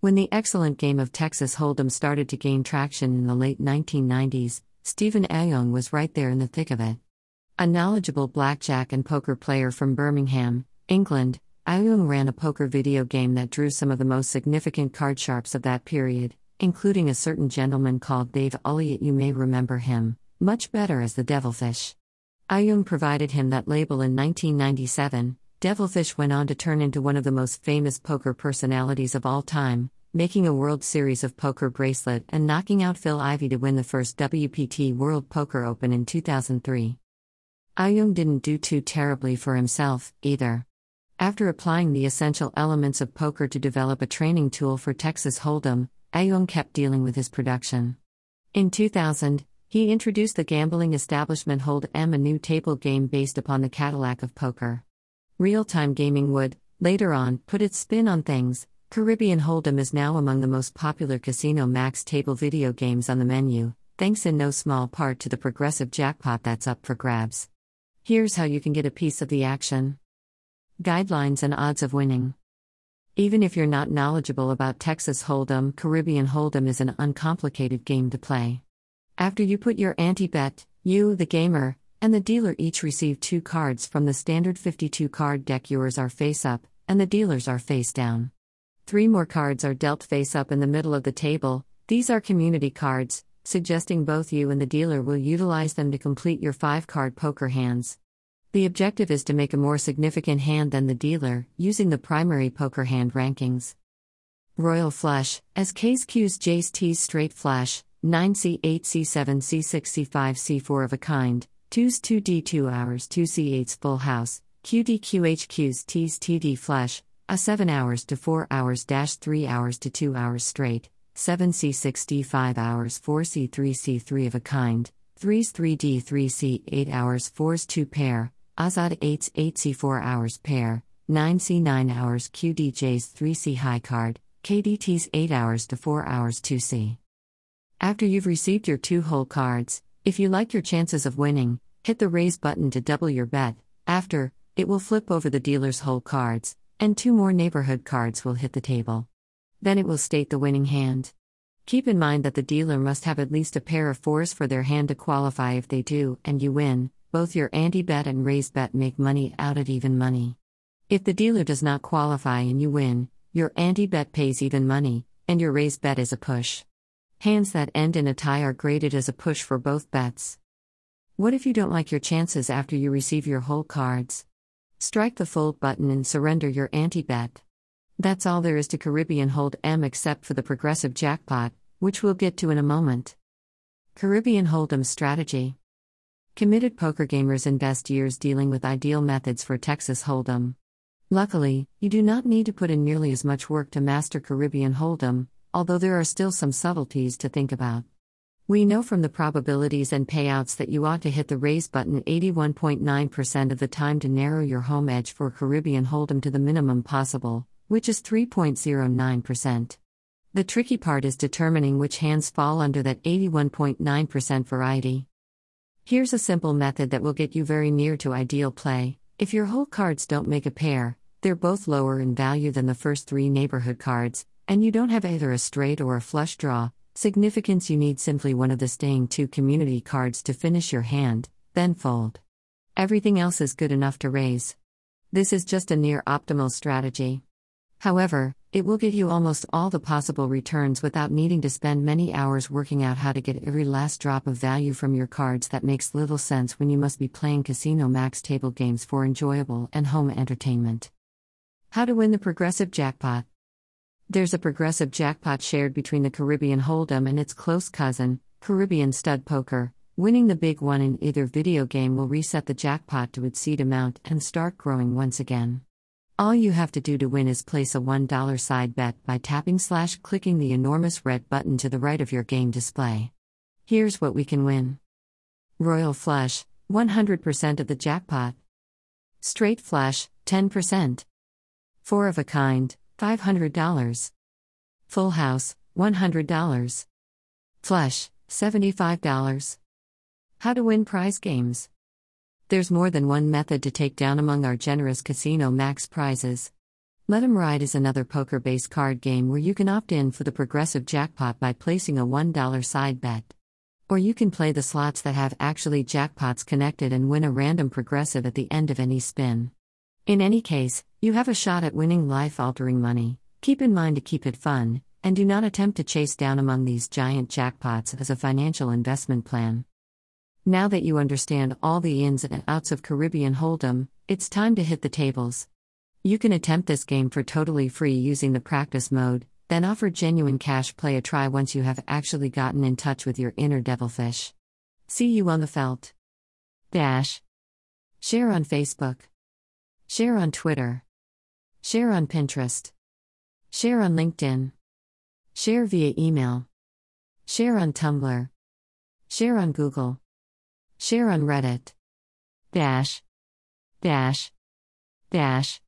When the excellent game of Texas Hold'em started to gain traction in the late 1990s, Stephen Au-Yeung was right there in the thick of it. A knowledgeable blackjack and poker player from Birmingham, England, Au-Yeung ran a poker video game that drew some of the most significant card sharps of that period, including a certain gentleman called Dave Ulliott. You may remember him, much better as the Devilfish. Au-Yeung provided him that label in 1997. Devilfish went on to turn into one of the most famous poker personalities of all time, making a World Series of Poker bracelet and knocking out Phil Ivey to win the first WPT World Poker Open in 2003. Au-Yeung ah didn't do too terribly for himself, either. After applying the essential elements of poker to develop a training tool for Texas Hold'em, ah Au-Yeung kept dealing with his production. In 2000, he introduced the gambling establishment Hold'em, a new table game based upon the Cadillac of poker. Real time gaming would, later on, put its spin on things. Caribbean Hold'em is now among the most popular casino max table video games on the menu, thanks in no small part to the progressive jackpot that's up for grabs. Here's how you can get a piece of the action Guidelines and odds of winning. Even if you're not knowledgeable about Texas Hold'em, Caribbean Hold'em is an uncomplicated game to play. After you put your ante bet, you, the gamer, and the dealer each receive two cards from the standard 52 card deck. Yours are face up, and the dealer's are face down. Three more cards are dealt face up in the middle of the table. These are community cards, suggesting both you and the dealer will utilize them to complete your five card poker hands. The objective is to make a more significant hand than the dealer, using the primary poker hand rankings. Royal Flush, as K's Q's J's T's straight flush, 9C8 C7 C6 C5 C4 of a kind, 2s 2D 2 hours 2C8's full house, QD QHQ's T's TD flush, a 7 hours to 4 hours dash 3 hours to 2 hours straight, 7C6 D 5 hours 4C3 C3 of a kind, 3s 3D 3C 8 hours 4s 2 pair, Azad 8s 8C 4 hours pair, 9C 9 hours QDJ's 3C high card, KDT's 8 hours to 4 hours 2C. After you've received your two hole cards, if you like your chances of winning, hit the raise button to double your bet. After, it will flip over the dealer's hole cards, and two more neighborhood cards will hit the table. Then it will state the winning hand. Keep in mind that the dealer must have at least a pair of fours for their hand to qualify if they do, and you win. Both your ante bet and raise bet make money out at even money. If the dealer does not qualify and you win, your ante bet pays even money, and your raise bet is a push. Hands that end in a tie are graded as a push for both bets. What if you don't like your chances after you receive your hole cards? Strike the fold button and surrender your ante bet. That's all there is to Caribbean Hold'em except for the progressive jackpot, which we'll get to in a moment. Caribbean Hold'em strategy. Committed poker gamers invest years dealing with ideal methods for Texas Hold'em. Luckily, you do not need to put in nearly as much work to master Caribbean Hold'em, although there are still some subtleties to think about. We know from the probabilities and payouts that you ought to hit the raise button 81.9% of the time to narrow your home edge for Caribbean Hold'em to the minimum possible, which is 3.09%. The tricky part is determining which hands fall under that 81.9% variety. Here's a simple method that will get you very near to ideal play. If your hole cards don't make a pair, they're both lower in value than the first three neighborhood cards, and you don't have either a straight or a flush draw, significance you need simply one of the staying two community cards to finish your hand, then fold. Everything else is good enough to raise. This is just a near optimal strategy. However, it will get you almost all the possible returns without needing to spend many hours working out how to get every last drop of value from your cards that makes little sense when you must be playing casino max table games for enjoyable and home entertainment. How to win the progressive jackpot. There's a progressive jackpot shared between the Caribbean Hold'em and its close cousin, Caribbean Stud Poker. Winning the big one in either video game will reset the jackpot to its seed amount and start growing once again. All you have to do to win is place a $1 side bet by tapping slash clicking the enormous red button to the right of your game display. Here's what we can win Royal Flush, 100% of the jackpot. Straight Flush, 10%. Four of a kind, $500. Full House, $100. Flush, $75. How to win prize games. There's more than one method to take down among our generous Casino Max prizes. Let 'em Ride is another poker based card game where you can opt in for the progressive jackpot by placing a $1 side bet. Or you can play the slots that have actually jackpots connected and win a random progressive at the end of any spin. In any case, you have a shot at winning life altering money. Keep in mind to keep it fun, and do not attempt to chase down among these giant jackpots as a financial investment plan. Now that you understand all the ins and outs of Caribbean Hold'em, it's time to hit the tables. You can attempt this game for totally free using the practice mode, then offer genuine cash play a try once you have actually gotten in touch with your inner devilfish. See you on the felt. Dash. Share on Facebook. Share on Twitter. Share on Pinterest. Share on LinkedIn. Share via email. Share on Tumblr. Share on Google. Share on Reddit. Dash. Dash. Dash.